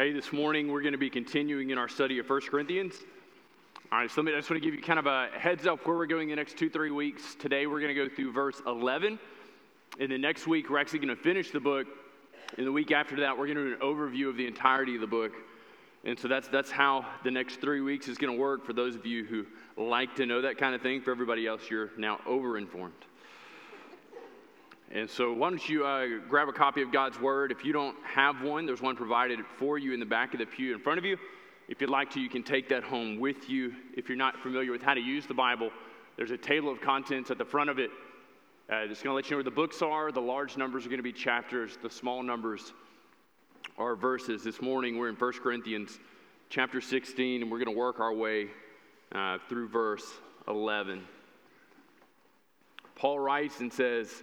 Hey, this morning we're going to be continuing in our study of 1 Corinthians. All right, so me, I just want to give you kind of a heads up where we're going the next two, three weeks. Today we're going to go through verse 11. And the next week we're actually going to finish the book. And the week after that, we're going to do an overview of the entirety of the book. And so that's, that's how the next three weeks is going to work for those of you who like to know that kind of thing. For everybody else, you're now over informed. And so, why don't you uh, grab a copy of God's Word? If you don't have one, there's one provided for you in the back of the pew in front of you. If you'd like to, you can take that home with you. If you're not familiar with how to use the Bible, there's a table of contents at the front of it. Uh, it's going to let you know where the books are. The large numbers are going to be chapters, the small numbers are verses. This morning, we're in 1 Corinthians chapter 16, and we're going to work our way uh, through verse 11. Paul writes and says,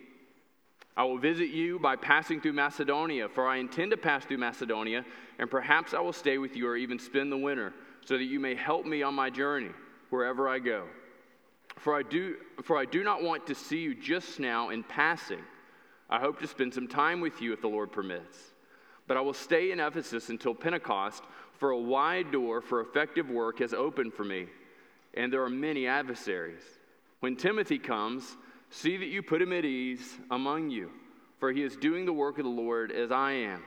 I will visit you by passing through Macedonia, for I intend to pass through Macedonia, and perhaps I will stay with you or even spend the winter, so that you may help me on my journey wherever I go. For I do, for I do not want to see you just now in passing. I hope to spend some time with you if the Lord permits. But I will stay in Ephesus until Pentecost, for a wide door for effective work has opened for me, and there are many adversaries. When Timothy comes, See that you put him at ease among you, for he is doing the work of the Lord as I am,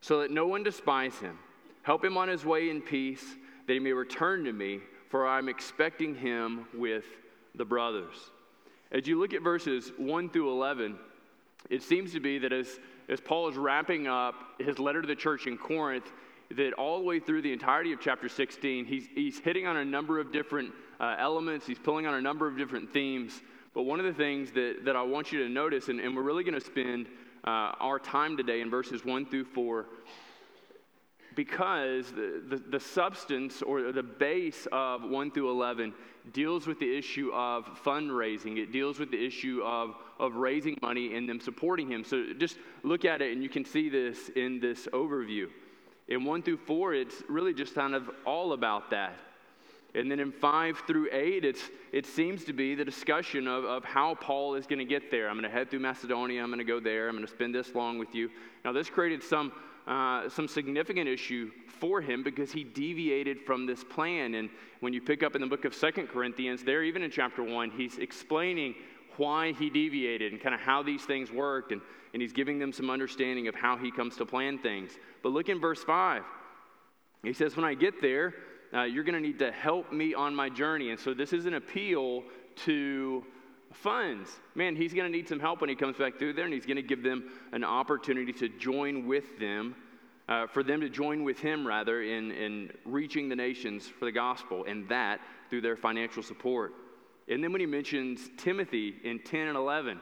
so that no one despise him. Help him on his way in peace, that he may return to me, for I'm expecting him with the brothers. As you look at verses 1 through 11, it seems to be that as, as Paul is wrapping up his letter to the church in Corinth, that all the way through the entirety of chapter 16, he's, he's hitting on a number of different uh, elements, he's pulling on a number of different themes but one of the things that, that I want you to notice, and, and we're really going to spend uh, our time today in verses 1 through 4, because the, the, the, substance or the base of 1 through 11 deals with the issue of fundraising. It deals with the issue of, of raising money and them supporting him. So just look at it and you can see this in this overview. In 1 through 4, it's really just kind of all about that. And then in 5 through 8, it's, it seems to be the discussion of, of how Paul is going to get there. I'm going to head through Macedonia. I'm going to go there. I'm going to spend this long with you. Now, this created some, uh, some significant issue for him because he deviated from this plan. And when you pick up in the book of Second Corinthians, there, even in chapter 1, he's explaining why he deviated and kind of how these things worked. And, and he's giving them some understanding of how he comes to plan things. But look in verse 5. He says, When I get there, uh, you're going to need to help me on my journey. And so this is an appeal to funds. Man, he's going to need some help when he comes back through there, and he's going to give them an opportunity to join with them, uh, for them to join with him, rather, in, in reaching the nations for the gospel, and that through their financial support. And then when he mentions Timothy in 10 and 11,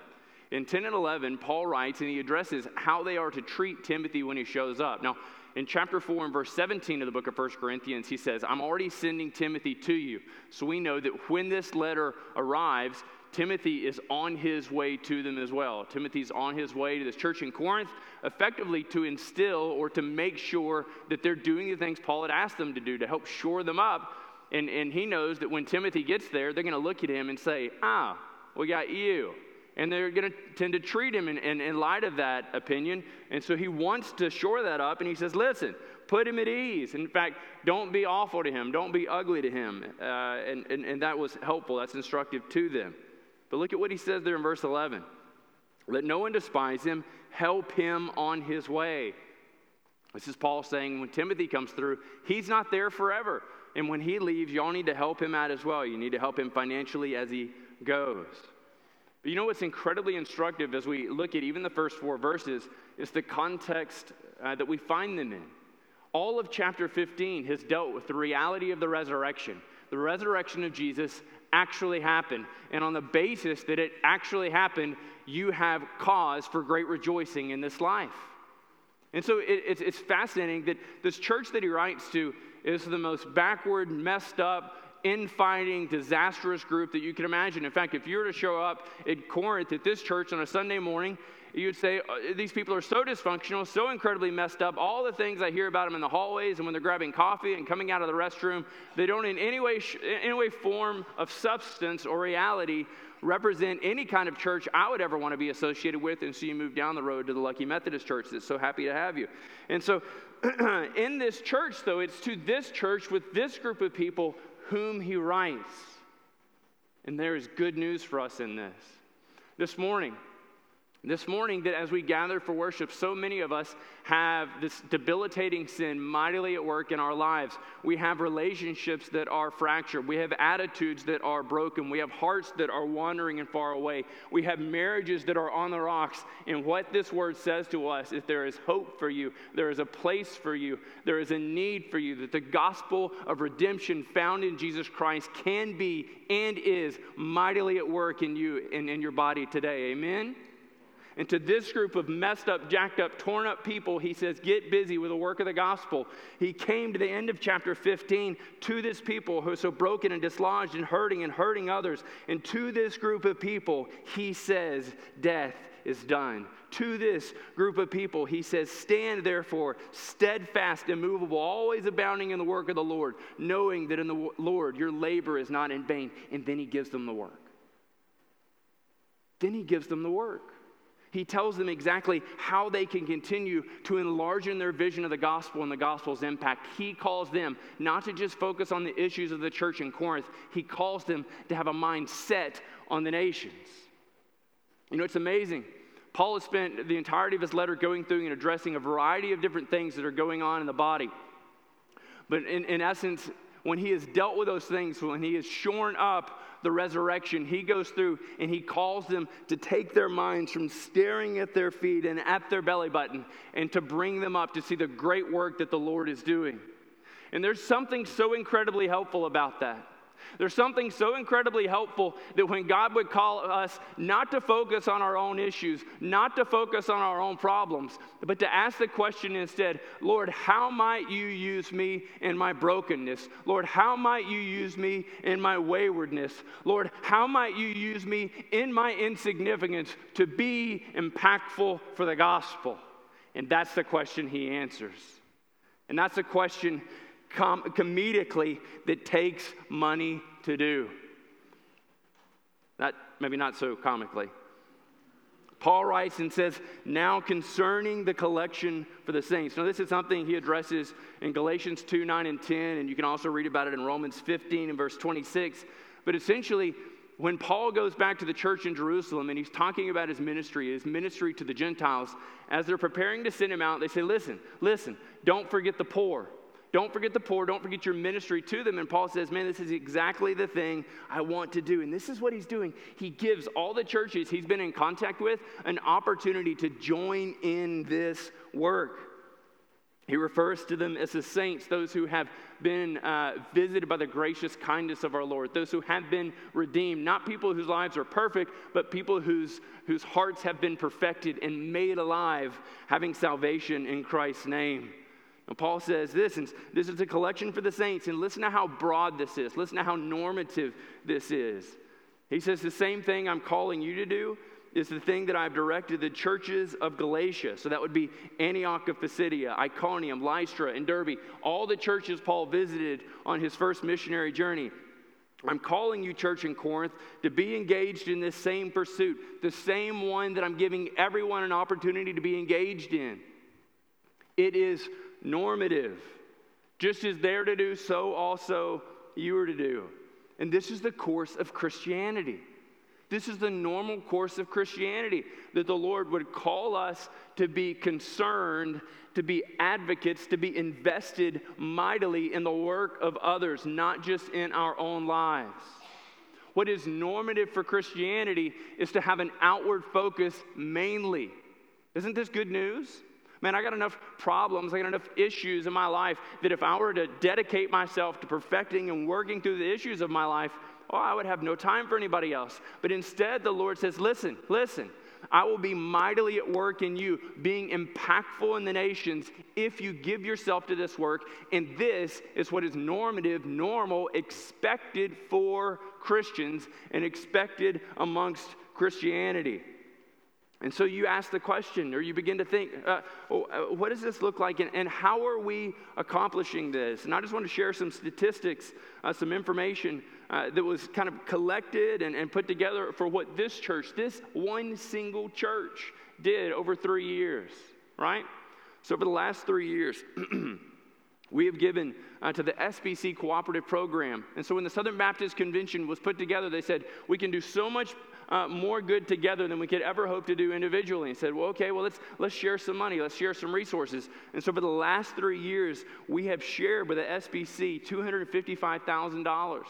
in 10 and 11, Paul writes and he addresses how they are to treat Timothy when he shows up. Now, in chapter 4 and verse 17 of the book of 1 Corinthians, he says, I'm already sending Timothy to you. So we know that when this letter arrives, Timothy is on his way to them as well. Timothy's on his way to this church in Corinth, effectively to instill or to make sure that they're doing the things Paul had asked them to do to help shore them up. And, and he knows that when Timothy gets there, they're going to look at him and say, Ah, we got you and they're going to tend to treat him in, in, in, light of that opinion. And so he wants to shore that up, and he says, Listen, put him at ease. In fact, don't be awful to him, don't be ugly to him. Uh, and, and, and that was helpful, that's instructive to them. But look at what he says there in verse 11 Let no one despise him, help him on his way. This is Paul saying when Timothy comes through, he's not there forever. And when he leaves, y'all need to help him out as well. You need to help him financially as he goes. But you know what's incredibly instructive as we look at even the first four verses is the context uh, that we find them in. All of chapter 15 has dealt with the reality of the resurrection. The resurrection of Jesus actually happened. And on the basis that it actually happened, you have cause for great rejoicing in this life. And so it, it's, it's fascinating that this church that he writes to is the most backward, messed up, infighting, disastrous group that you can imagine. In fact, if you were to show up at Corinth at this church on a Sunday morning, you'd say, uh, These people are so dysfunctional, so incredibly messed up. All the things I hear about them in the hallways and when they're grabbing coffee and coming out of the restroom, they don't in any way, in any way form of substance or reality represent any kind of church I would ever want to be associated with. And so you move down the road to the Lucky Methodist Church that's so happy to have you. And so in this church, though, it's to this church with this group of people whom he writes. And there is good news for us in this. This morning, this morning, that as we gather for worship, so many of us have this debilitating sin mightily at work in our lives. We have relationships that are fractured. We have attitudes that are broken. We have hearts that are wandering and far away. We have marriages that are on the rocks. And what this word says to us is there is hope for you, there is a place for you, there is a need for you, that the gospel of redemption found in Jesus Christ can be and is mightily at work in you and in your body today. Amen? And to this group of messed up, jacked up, torn up people, he says, Get busy with the work of the gospel. He came to the end of chapter 15 to this people who are so broken and dislodged and hurting and hurting others. And to this group of people, he says, Death is done. To this group of people, he says, Stand therefore steadfast, immovable, always abounding in the work of the Lord, knowing that in the Lord your labor is not in vain. And then he gives them the work. Then he gives them the work. He tells them exactly how they can continue to enlarge in their vision of the gospel and the gospel's impact. He calls them not to just focus on the issues of the church in Corinth, he calls them to have a mind set on the nations. You know, it's amazing. Paul has spent the entirety of his letter going through and addressing a variety of different things that are going on in the body. But in, in essence, when he has dealt with those things, when he has shorn up the resurrection, he goes through and he calls them to take their minds from staring at their feet and at their belly button and to bring them up to see the great work that the Lord is doing. And there's something so incredibly helpful about that. There's something so incredibly helpful that when God would call us not to focus on our own issues, not to focus on our own problems, but to ask the question instead Lord, how might you use me in my brokenness? Lord, how might you use me in my waywardness? Lord, how might you use me in my insignificance to be impactful for the gospel? And that's the question he answers. And that's a question com- comedically that takes money to do. That maybe not so comically. Paul writes and says, Now concerning the collection for the saints. Now, this is something he addresses in Galatians 2 9 and 10, and you can also read about it in Romans 15 and verse 26. But essentially, when Paul goes back to the church in Jerusalem and he's talking about his ministry, his ministry to the Gentiles, as they're preparing to send him out, they say, Listen, listen, don't forget the poor. Don't forget the poor. Don't forget your ministry to them. And Paul says, Man, this is exactly the thing I want to do. And this is what he's doing. He gives all the churches he's been in contact with an opportunity to join in this work. He refers to them as the saints, those who have been uh, visited by the gracious kindness of our Lord, those who have been redeemed, not people whose lives are perfect, but people whose, whose hearts have been perfected and made alive, having salvation in Christ's name. And Paul says this, and this is a collection for the saints, and listen to how broad this is. Listen to how normative this is. He says, The same thing I'm calling you to do is the thing that I've directed the churches of Galatia. So that would be Antioch of Pisidia, Iconium, Lystra, and Derbe, all the churches Paul visited on his first missionary journey. I'm calling you, church in Corinth, to be engaged in this same pursuit, the same one that I'm giving everyone an opportunity to be engaged in. It is normative. Just as they're to do, so also you are to do. And this is the course of Christianity. This is the normal course of Christianity that the Lord would call us to be concerned, to be advocates, to be invested mightily in the work of others, not just in our own lives. What is normative for Christianity is to have an outward focus mainly. Isn't this good news? Man, I got enough problems, I got enough issues in my life that if I were to dedicate myself to perfecting and working through the issues of my life, oh, I would have no time for anybody else. But instead, the Lord says, listen, listen, I will be mightily at work in you, being impactful in the nations if you give yourself to this work. And this is what is normative, normal, expected for Christians and expected amongst Christianity. And so you ask the question, or you begin to think, uh, oh, uh, what does this look like, and, and, how are we accomplishing this? And I just want to share some statistics, uh, some information uh, that was kind of collected and, and put together for what this church, this one single church, did over three years, right? So, for the last three years, we have given uh, to the SBC cooperative program. And so, when the Southern Baptist Convention was put together, they said, we can do so much uh, more good together than we could ever hope to do individually. And said, well, okay, well, let's, let's share some money, let's share some resources. And so for the last three years, we have shared with the SBC $255,000.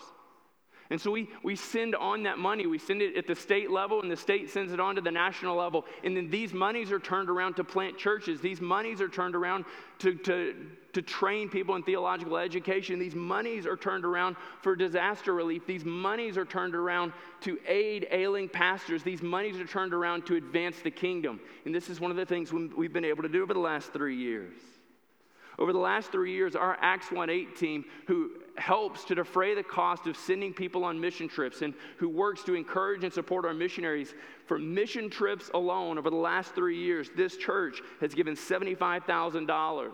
And so we, we send on that money. We send it at the state level, and the state sends it on to the national level. And then these monies are turned around to plant churches. These monies are turned around to, to, to train people in theological education. These monies are turned around for disaster relief. These monies are turned around to aid ailing pastors. These monies are turned around to advance the kingdom. And this is one of the things we've been able to do over the last three years. Over the last three years, our Acts 1 8 team, who helps to defray the cost of sending people on mission trips and who works to encourage and support our missionaries, for mission trips alone, over the last three years, this church has given $75,000.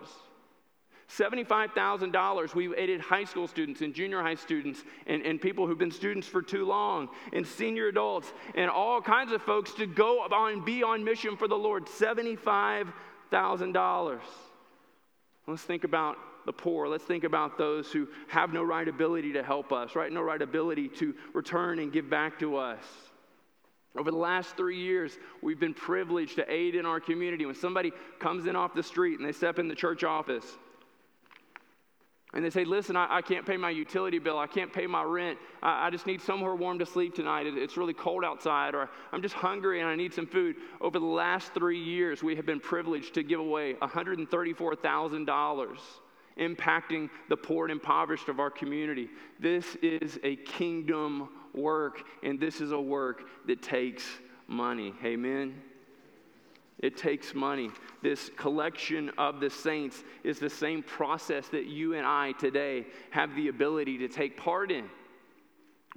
$75,000. We've aided high school students and junior high students and, and people who've been students for too long and senior adults and all kinds of folks to go on be on mission for the Lord. $75,000. Let's think about the poor. Let's think about those who have no right ability to help us, right? No right ability to return and give back to us. Over the last three years, we've been privileged to aid in our community. When somebody comes in off the street and they step in the church office, and they say, Listen, I, I, can't pay my utility bill. I can't pay my rent. I, I, just need somewhere warm to sleep tonight. It, it's really cold outside, or I'm just hungry and I need some food. Over the last three years, we have been privileged to give away $134,000 impacting the poor and impoverished of our community. This is a kingdom work, and this is a work that takes money. Amen. It takes money. This collection of the saints is the same process that you and I today have the ability to take part in.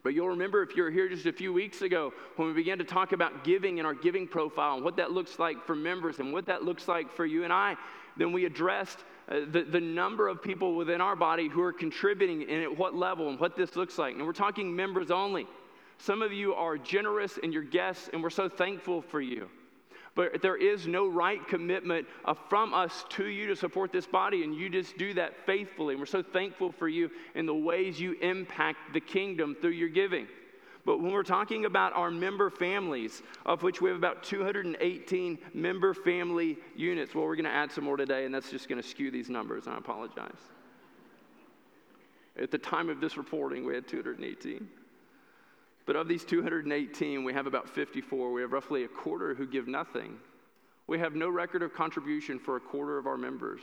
But you'll remember if you were here just a few weeks ago when we began to talk about giving and our giving profile and what that looks like for members and what that looks like for you and I, then we addressed uh, the, the number of people within our body who are contributing and at what level and what this looks like. And we're talking members only. Some of you are generous in your guests, and we're so thankful for you. But there is no right commitment uh, from us to you to support this body, and you just do that faithfully. And we're so thankful for you in the ways you impact the kingdom through your giving. But when we're talking about our member families, of which we have about 218 member family units, well, we're going to add some more today, and that's just going to skew these numbers, and I apologize. At the time of this reporting, we had 218. But of these 218, we have about 54. We have roughly a quarter who give nothing. We have no record of contribution for a quarter of our members.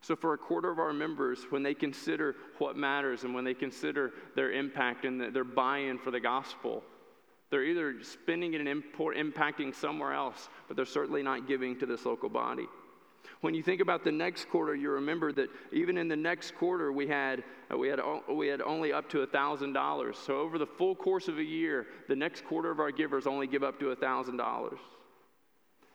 So, for a quarter of our members, when they consider what matters and when they consider their impact and their buy in for the gospel, they're either spending it and impacting somewhere else, but they're certainly not giving to this local body. When you think about the next quarter, you remember that even in the next quarter, we had, uh, we had, we had only up to $1,000. So over the full course of a year, the next quarter of our givers only give up to $1,000.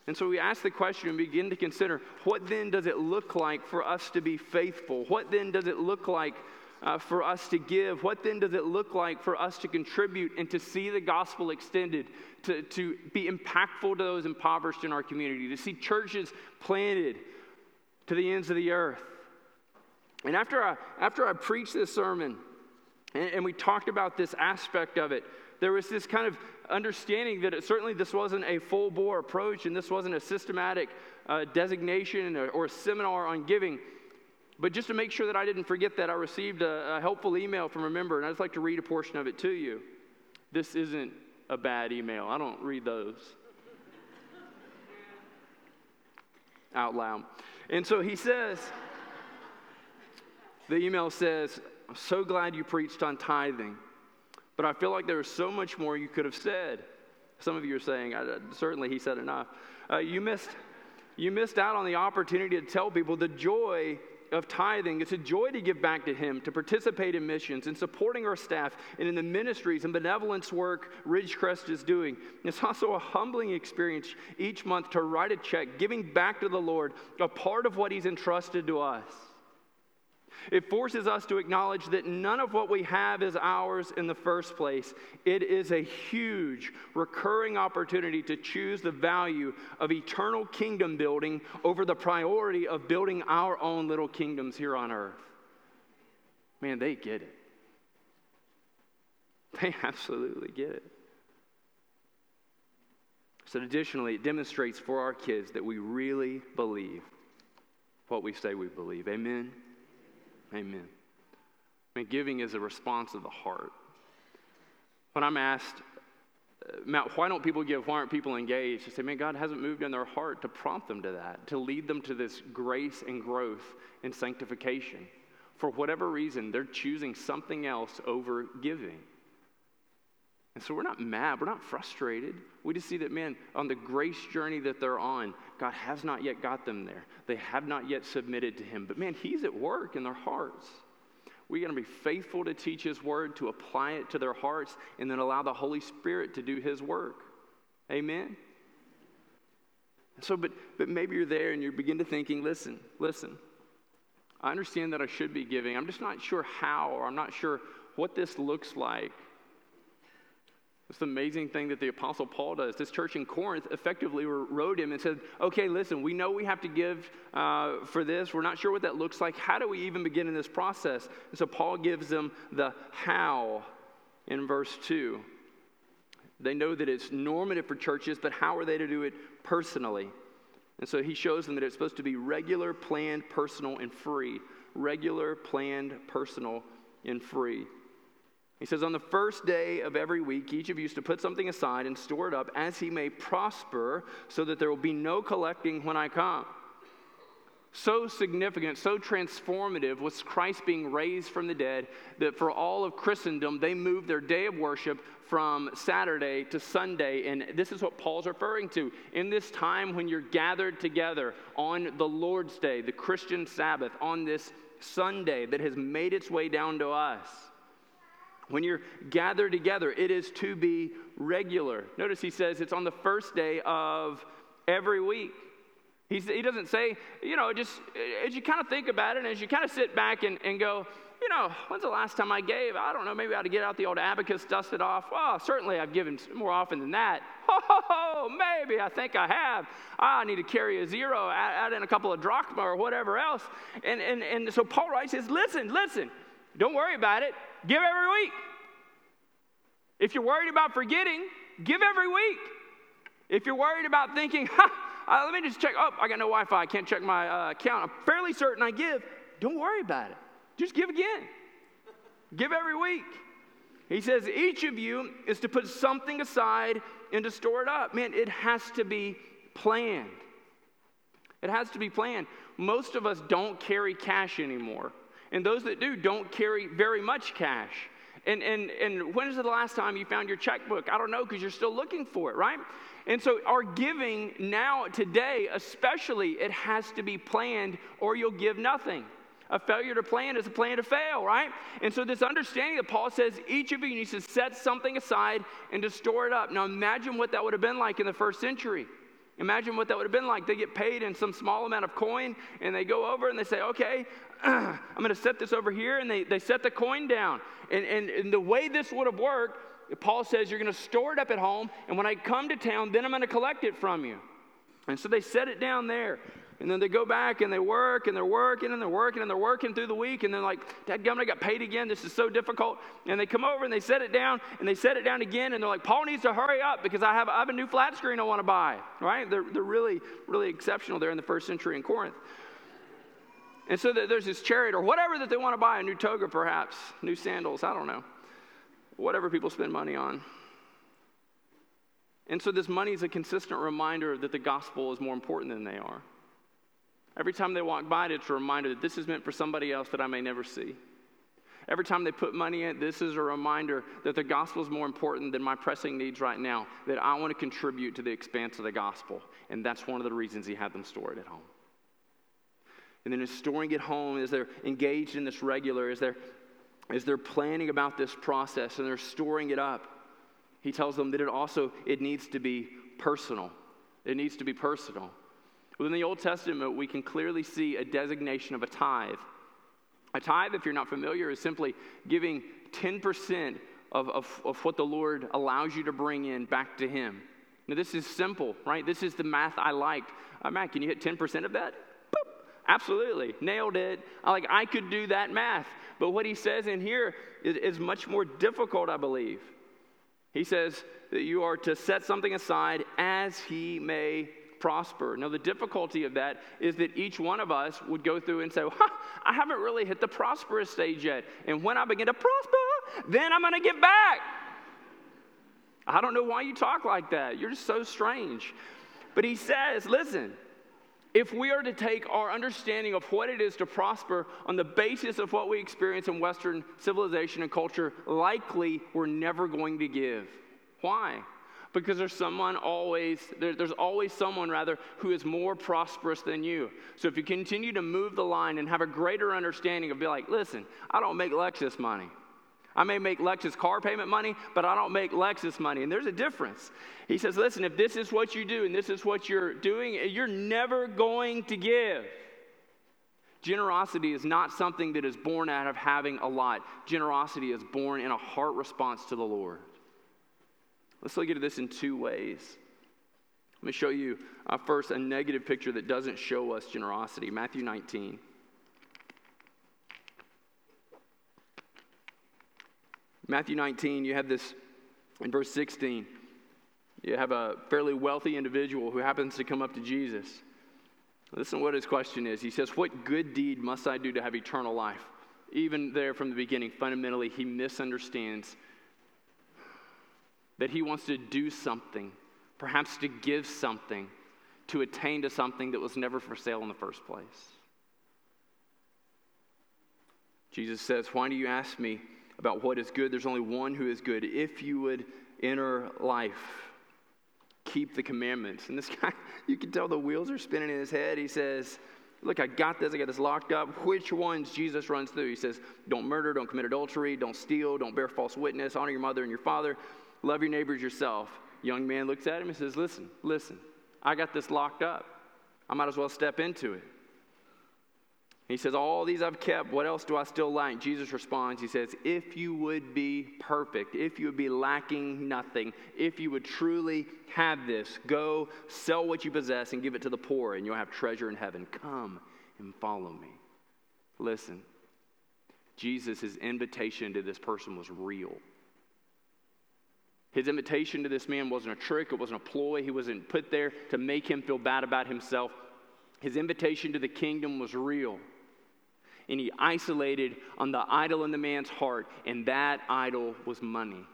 And so we ask the question and begin to consider what then does it look like for us to be faithful? What then does it look like uh, for us to give? What then does it look like for us to contribute and to see the gospel extended, to, to be impactful to those impoverished in our community, to see churches planted to the ends of the earth? And after I, after I preached this sermon and, and we talked about this aspect of it, there was this kind of understanding that it, certainly this wasn't a full bore approach and this wasn't a systematic uh, designation or, or seminar on giving. But just to make sure that I didn't forget that, I received a, a helpful email from a member, and I'd just like to read a portion of it to you. This isn't a bad email, I don't read those out loud. And so he says, the email says, I'm so glad you preached on tithing, but I feel like there is so much more you could have said. Some of you are saying, certainly he said enough. Uh, you, missed, you missed out on the opportunity to tell people the joy of tithing. It's a joy to give back to Him, to participate in missions and supporting our staff and in the ministries and benevolence work Ridgecrest is doing. It's also a humbling experience each month to write a check, giving back to the Lord a part of what He's entrusted to us. It forces us to acknowledge that none of what we have is ours in the first place. It is a huge, recurring opportunity to choose the value of eternal kingdom building over the priority of building our own little kingdoms here on earth. Man, they get it. They absolutely get it. So, additionally, it demonstrates for our kids that we really believe what we say we believe. Amen. Amen. I mean, giving is a response of the heart. When I'm asked, uh, Matt, why don't people give? Why aren't people engaged? I say, man, God hasn't moved in their heart to prompt them to that, to lead them to this grace and growth and sanctification. For whatever reason, they're choosing something else over giving. And so we're not mad, we're not frustrated. We just see that, man, on the grace journey that they're on, God has not yet got them there. They have not yet submitted to Him. But man, He's at work in their hearts. We're going to be faithful to teach His word, to apply it to their hearts, and then allow the Holy Spirit to do His work. Amen? So, but, but maybe you're there and you begin to thinking, listen, listen, I understand that I should be giving. I'm just not sure how, or I'm not sure what this looks like. It's the amazing thing that the Apostle Paul does. This church in Corinth effectively wrote him and said, Okay, listen, we know we have to give uh, for this. We're not sure what that looks like. How do we even begin in this process? And so Paul gives them the how in verse 2. They know that it's normative for churches, but how are they to do it personally? And so he shows them that it's supposed to be regular, planned, personal, and free. Regular, planned, personal, and free. He says, On the first day of every week, each of you is to put something aside and store it up as he may prosper, so that there will be no collecting when I come. So significant, so transformative was Christ being raised from the dead that for all of Christendom, they moved their day of worship from Saturday to Sunday. And this is what Paul's referring to. In this time when you're gathered together on the Lord's Day, the Christian Sabbath, on this Sunday that has made its way down to us when you're gathered together, it is to be regular. Notice he says it's on the first day of every week. He's, he doesn't say, you know, just as you kind of think about it, and as you kind of sit back and, and go, you know, when's the last time I gave? I don't know, maybe I ought to get out the old abacus, dust it off. Well, certainly I've given more often than that. Oh, maybe I think I have. Ah, I need to carry a zero, add in a couple of drachma or whatever else. And, and, and so Paul writes, says, listen, listen, don't worry about it. Give every week. If you're worried about forgetting, give every week. If you're worried about thinking, ha, let me just check, oh, I got no Wi Fi, I can't check my uh, account, I'm fairly certain I give, don't worry about it. Just give again. give every week. He says each of you is to put something aside and to store it up. Man, it has to be planned. It has to be planned. Most of us don't carry cash anymore. And those that do don't carry very much cash. And, and, and when is the last time you found your checkbook? I don't know because you're still looking for it, right? And so, our giving now, today, especially, it has to be planned or you'll give nothing. A failure to plan is a plan to fail, right? And so, this understanding that Paul says each of you needs to set something aside and to store it up. Now, imagine what that would have been like in the first century. Imagine what that would have been like. They get paid in some small amount of coin and they go over and they say, okay, I'm going to set this over here. And they, they set the coin down. And, and, and the way this would have worked, Paul says, you're going to store it up at home. And when I come to town, then I'm going to collect it from you. And so they set it down there. And then they go back and they work and they're working and they're working and they're working through the week. And then, like, Dad I got paid again. This is so difficult. And they come over and they set it down and they set it down again. And they're like, Paul needs to hurry up because I have, I have a new flat screen I want to buy. Right? They're, they're really, really exceptional there in the first century in Corinth. And so there's this chariot or whatever that they want to buy a new toga, perhaps, new sandals, I don't know. Whatever people spend money on. And so this money is a consistent reminder that the gospel is more important than they are. Every time they walk by it, it's a reminder that this is meant for somebody else that I may never see. Every time they put money in, this is a reminder that the gospel is more important than my pressing needs right now, that I want to contribute to the expanse of the gospel. And that's one of the reasons he had them store it at home. And then in storing it home, as they're engaged in this regular, as they're, as they're planning about this process and they're storing it up, he tells them that it also it needs to be personal. It needs to be personal. Within the Old Testament, we can clearly see a designation of a tithe. A tithe, if you're not familiar, is simply giving 10% of, of, of what the Lord allows you to bring in back to Him. Now, this is simple, right? This is the math I liked. Uh, Matt, can you hit 10% of that? Absolutely. Nailed it. I, like, I could do that math. But what he says in here is, is much more difficult, I believe. He says that you are to set something aside as he may prosper. Now, the difficulty of that is that each one of us would go through and say, huh, I haven't really hit the prosperous stage yet. And when I begin to prosper, then I'm going to get back. I don't know why you talk like that. You're just so strange. But he says, listen, if we are to take our understanding of what it is to prosper on the basis of what we experience in Western civilization and culture, likely we're never going to give. Why? Because there's someone always, there, there's always someone rather who is more prosperous than you. So if you continue to move the line and have a greater understanding of be like, listen, I don't make Lexus money. I may make Lexus car payment money, but I don't make Lexus money. And there's a difference. He says, listen, if this is what you do and this is what you're doing, you're never going to give. Generosity is not something that is born out of having a lot. Generosity is born in a heart response to the Lord. Let's look at this in two ways. Let me show you uh, first a negative picture that doesn't show us generosity. Matthew 19. Matthew 19, you have this in verse 16. You have a fairly wealthy individual who happens to come up to Jesus. Listen to what his question is. He says, What good deed must I do to have eternal life? Even there from the beginning, fundamentally, he misunderstands that he wants to do something, perhaps to give something, to attain to something that was never for sale in the first place. Jesus says, Why do you ask me? About what is good. There's only one who is good. If you would enter life, keep the commandments. And this guy, you can tell the wheels are spinning in his head. He says, Look, I got this. I got this locked up. Which ones Jesus runs through? He says, Don't murder, don't commit adultery, don't steal, don't bear false witness, honor your mother and your father, love your neighbors yourself. Young man looks at him and says, Listen, listen, I got this locked up. I might as well step into it. He says, All these I've kept. What else do I still lack? Jesus responds, He says, If you would be perfect, if you would be lacking nothing, if you would truly have this, go sell what you possess and give it to the poor, and you'll have treasure in heaven. Come and follow me. Listen, Jesus' invitation to this person was real. His invitation to this man wasn't a trick, it wasn't a ploy. He wasn't put there to make him feel bad about himself. His invitation to the kingdom was real and he isolated on the idol in the man's heart, and that idol was money.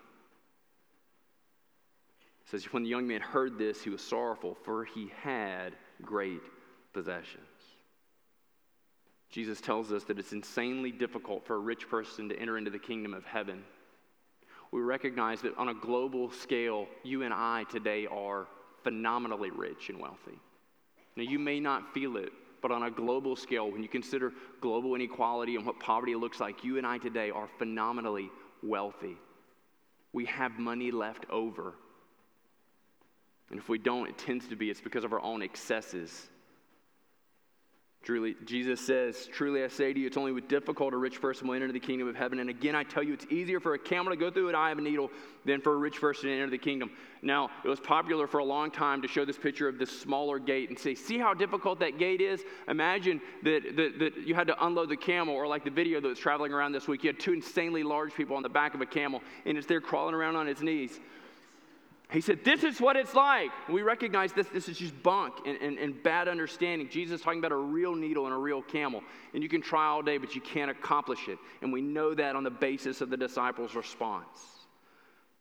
It says, When the young man heard this, he was sorrowful, for he had great possessions. Jesus tells us that it's insanely difficult for a rich person to enter into the kingdom of heaven. We recognize that on a global scale, you and I today are phenomenally rich and wealthy. Now, you may not feel it but on a global scale, when you consider global inequality and what poverty looks like, you and I today are phenomenally wealthy. We have money left over. And if we don't, it tends to be it's because of our own excesses Truly, Jesus says, Truly I say to you, it's only with difficult a rich person will enter the kingdom of heaven. And again, I tell you, it's easier for a camel to go through an eye of a needle than for a rich person to enter the kingdom. Now, it was popular for a long time to show this picture of this smaller gate and say, See how difficult that gate is? Imagine that, that, that you had to unload the camel, or like the video that was traveling around this week, you had two insanely large people on the back of a camel, and it's there crawling around on its knees. He said, This is what it's like. We recognize this, this is just bunk and, and, and bad understanding. Jesus is talking about a real needle and a real camel. And you can try all day, but you can't accomplish it. And we know that on the basis of the disciples' response.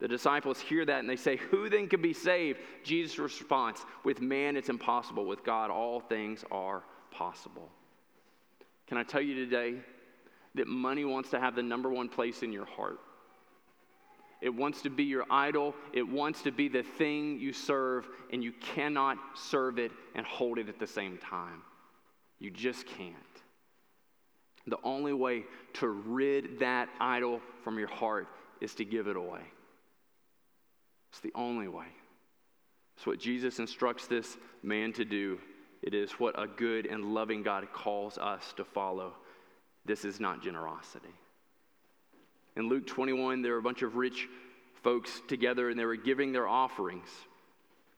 The disciples hear that and they say, Who then can be saved? Jesus' response, With man it's impossible. With God all things are possible. Can I tell you today that money wants to have the number one place in your heart. It wants to be your idol. It wants to be the thing you serve, and you cannot serve it and hold it at the same time. You just can't. The only way to rid that idol from your heart is to give it away. It's the only way. It's what Jesus instructs this man to do. It is what a good and loving God calls us to follow. This is not generosity. In Luke 21, there were a bunch of rich folks together and they were giving their offerings.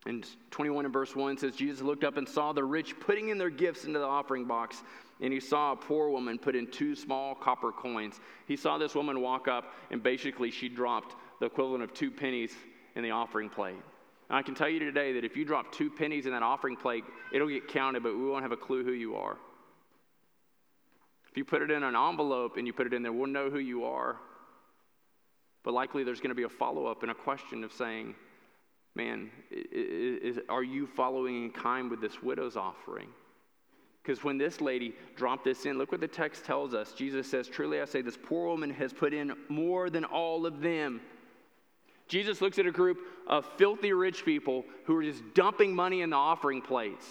And 21 and verse 1 says, Jesus looked up and saw the rich putting in their gifts into the offering box. And he saw a poor woman put in two small copper coins. He saw this woman walk up, and basically she dropped the equivalent of two pennies in the offering plate. And I can tell you today that if you drop two pennies in that offering plate, it'll get counted, but we won't have a clue who you are. If you put it in an envelope and you put it in there, we'll know who you are. But likely there's going to be a follow up and a question of saying, man, is, are you following in kind with this widow's offering? Because when this lady dropped this in, look what the text tells us. Jesus says, Truly I say, this poor woman has put in more than all of them. Jesus looks at a group of filthy rich people who are just dumping money in the offering plates.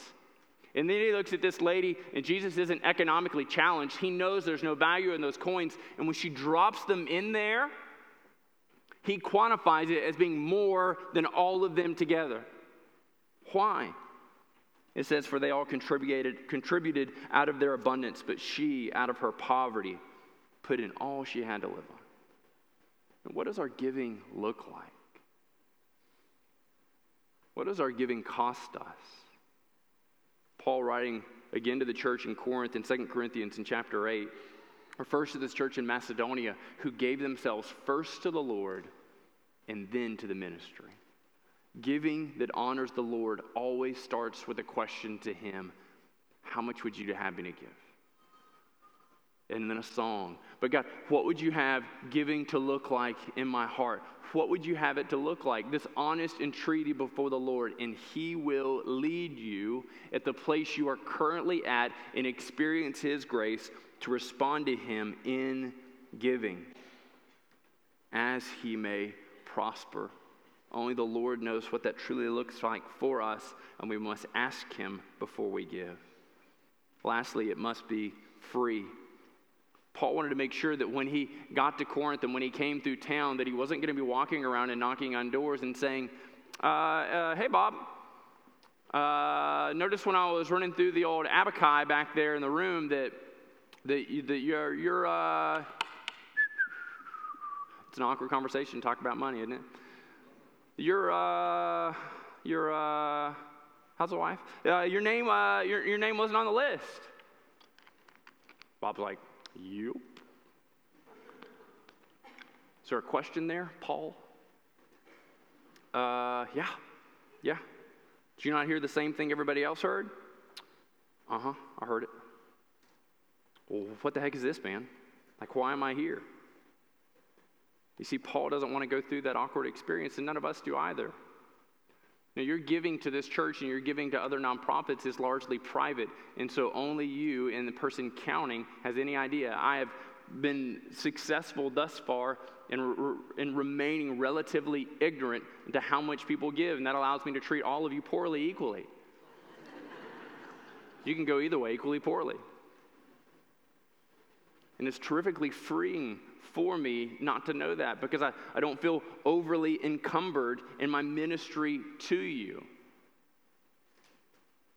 And then he looks at this lady, and Jesus isn't economically challenged. He knows there's no value in those coins. And when she drops them in there, he quantifies it as being more than all of them together. Why? It says, For they all contributed, contributed out of their abundance, but she, out of her poverty, put in all she had to live on. And what does our giving look like? What does our giving cost us? Paul, writing again to the church in Corinth in 2 Corinthians in chapter 8, refers to this church in Macedonia who gave themselves first to the Lord and then to the ministry. Giving that honors the Lord always starts with a question to Him How much would you have me to give? And then a song. But God, what would you have giving to look like in my heart? What would you have it to look like? This honest entreaty before the Lord, and He will lead you at the place you are currently at and experience His grace to respond to Him in giving as He may prosper. Only the Lord knows what that truly looks like for us, and we must ask Him before we give. Lastly, it must be free. Paul wanted to make sure that when he got to Corinth and when he came through town, that he wasn't going to be walking around and knocking on doors and saying, uh, uh, "Hey, Bob, uh, notice when I was running through the old Abakai back there in the room that that, that you're you're uh, it's an awkward conversation. to Talk about money, isn't it? Your, uh, your, uh, how's the wife? Uh, your name, uh, your, your name wasn't on the list. Bob's like, you. Is there a question there, Paul? Uh, yeah, yeah. Did you not hear the same thing everybody else heard? Uh huh, I heard it. Well, what the heck is this, man? Like, why am I here? You see, Paul doesn't want to go through that awkward experience, and none of us do either. Now, your giving to this church and your giving to other nonprofits is largely private, and so only you and the person counting has any idea. I have been successful thus far in, in remaining relatively ignorant to how much people give, and that allows me to treat all of you poorly equally. you can go either way, equally poorly. And it's terrifically freeing for me not to know that because I, I don't feel overly encumbered in my ministry to you.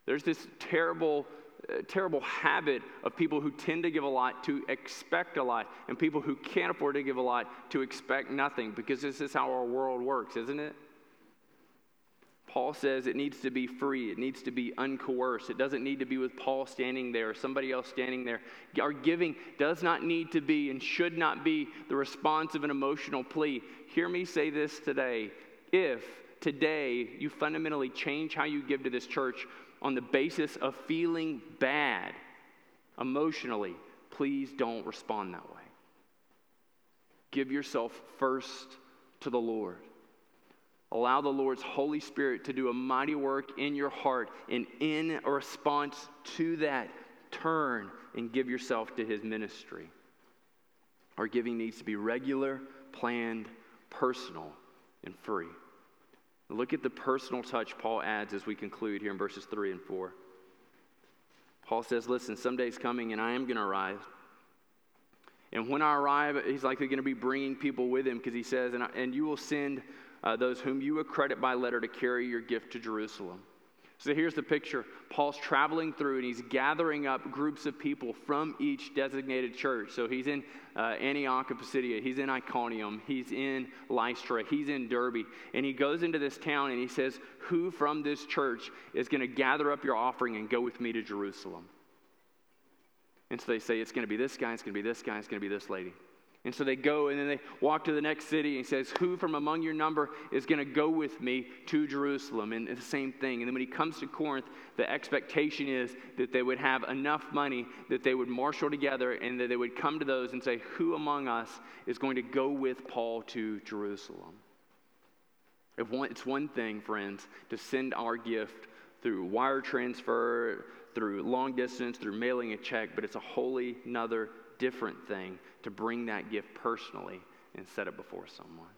There's this terrible, uh, terrible habit of people who tend to give a lot to expect a lot, and people who can't afford to give a lot to expect nothing because this is how our world works, isn't it? Paul says it needs to be free. It needs to be uncoerced. It doesn't need to be with Paul standing there or somebody else standing there. Our giving does not need to be and should not be the response of an emotional plea. Hear me say this today. If today you fundamentally change how you give to this church on the basis of feeling bad emotionally, please don't respond that way. Give yourself first to the Lord. Allow the Lord's Holy Spirit to do a mighty work in your heart, and in response to that, turn and give yourself to his ministry. Our giving needs to be regular, planned, personal, and free. Look at the personal touch Paul adds as we conclude here in verses 3 and 4. Paul says, Listen, some someday's coming and I am going to arrive. And when I arrive, he's likely going to be bringing people with him because he says, and, I, and you will send uh, those whom you accredit by letter to carry your gift to Jerusalem. So here's the picture Paul's traveling through and he's gathering up groups of people from each designated church. So he's in uh, Antioch of Pisidia, he's in Iconium, he's in Lystra, he's in Derbe. And he goes into this town and he says, Who from this church is going to gather up your offering and go with me to Jerusalem? And so they say, It's going to be this guy, it's going to be this guy, it's going to be this lady. And so they go and then they walk to the next city and he says, Who from among your number is going to go with me to Jerusalem? And the same thing. And then when he comes to Corinth, the expectation is that they would have enough money that they would marshal together and that they would come to those and say, Who among us is going to go with Paul to Jerusalem? It's one thing, friends, to send our gift through wire transfer, through long distance, through mailing a check, but it's a wholly another different thing to bring that gift personally and set it before someone.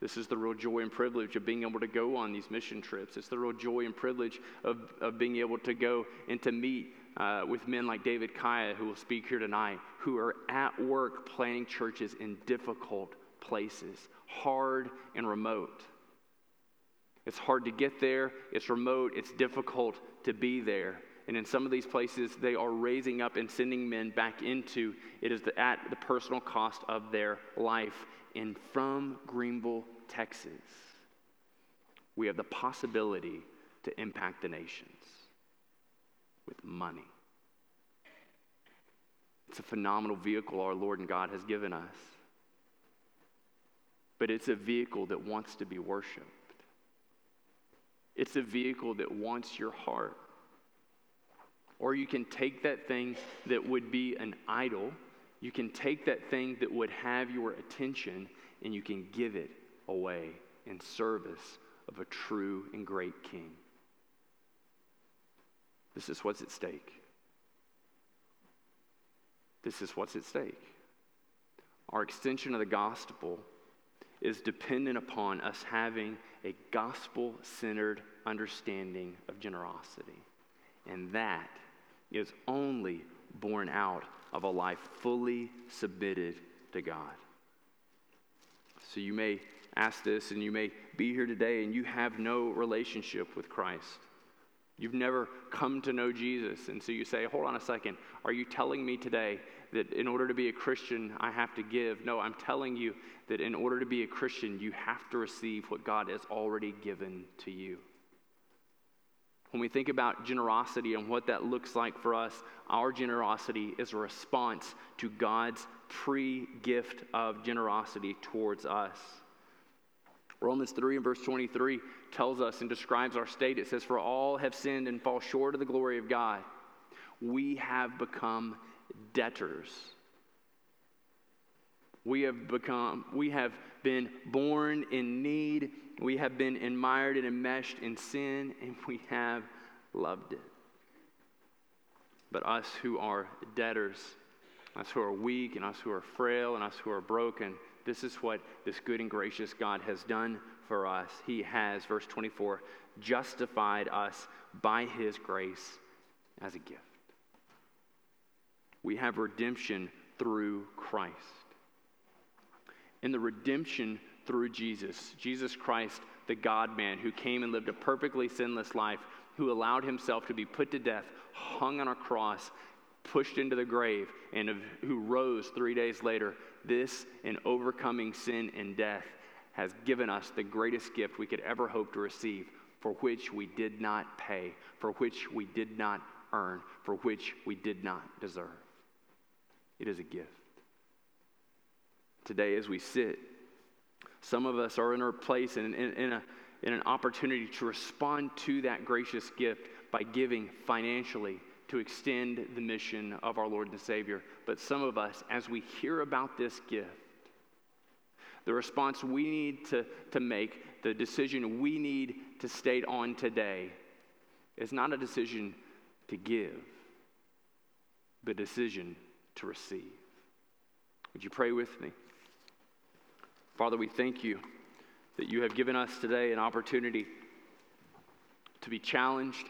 This is the real joy and privilege of being able to go on these mission trips. It's the real joy and privilege of, of being able to go and to meet uh, with men like David Kaya, who will speak here tonight, who are at work planning churches in difficult places, hard and remote. It's hard to get there, it's remote, it's difficult to be there. And in some of these places, they are raising up and sending men back into it is the, at the personal cost of their life. And from Greenville, Texas, we have the possibility to impact the nations with money. It's a phenomenal vehicle our Lord and God has given us. But it's a vehicle that wants to be worshiped. It's a vehicle that wants your heart. Or you can take that thing that would be an idol, you can take that thing that would have your attention, and you can give it away in service of a true and great king. This is what's at stake. This is what's at stake. Our extension of the gospel is dependent upon us having a gospel centered understanding of generosity. And that is only born out of a life fully submitted to God. So you may ask this, and you may be here today and you have no relationship with Christ. You've never come to know Jesus. And so you say, hold on a second. Are you telling me today that in order to be a Christian, I have to give? No, I'm telling you that in order to be a Christian, you have to receive what God has already given to you. When we think about generosity and what that looks like for us, our generosity is a response to God's pre gift of generosity towards us. Romans 3 and verse 23 tells us and describes our state. It says, For all have sinned and fall short of the glory of God. We have become debtors. We have become, we have been born in need we have been admired and enmeshed in sin, and we have loved it. But us who are debtors, us who are weak, and us who are frail, and us who are broken, this is what this good and gracious God has done for us. He has, verse 24, justified us by his grace as a gift. We have redemption through Christ. And the redemption through Jesus, Jesus Christ, the God man who came and lived a perfectly sinless life, who allowed himself to be put to death, hung on a cross, pushed into the grave, and who rose three days later. This, in overcoming sin and death, has given us the greatest gift we could ever hope to receive, for which we did not pay, for which we did not earn, for which we did not deserve. It is a gift. Today, as we sit some of us are in our place in, in, a, in an opportunity to respond to that gracious gift by giving financially to extend the mission of our Lord and Savior. But some of us, as we hear about this gift, the response we need to, to make, the decision we need to state on today, is not a decision to give, but a decision to receive. Would you pray with me? Father, we thank you that you have given us today an opportunity to be challenged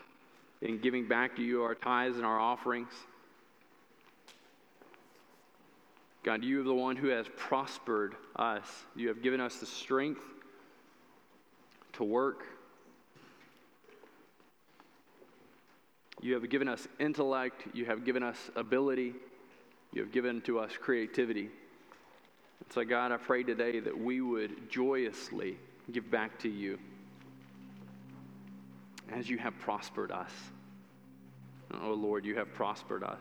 in giving back to you our tithes and our offerings. God, you are the one who has prospered us. You have given us the strength to work. You have given us intellect. You have given us ability. You have given to us creativity. And so, God, I pray today that we would joyously give back to you as you have prospered us. Oh, Lord, you have prospered us.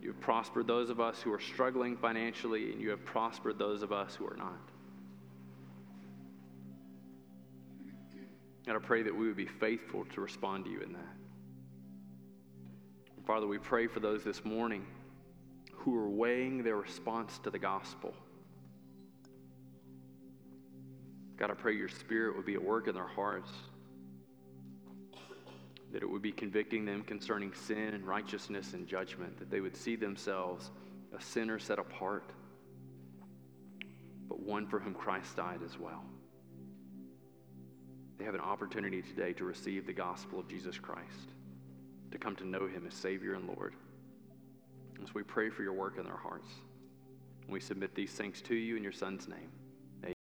You have prospered those of us who are struggling financially, and you have prospered those of us who are not. God, I pray that we would be faithful to respond to you in that. Father, we pray for those this morning who are weighing their response to the gospel. God, I pray your spirit would be at work in their hearts, that it would be convicting them concerning sin and righteousness and judgment, that they would see themselves a sinner set apart, but one for whom Christ died as well. They have an opportunity today to receive the gospel of Jesus Christ, to come to know him as Savior and Lord. As we pray for your work in their hearts, we submit these things to you in your Son's name.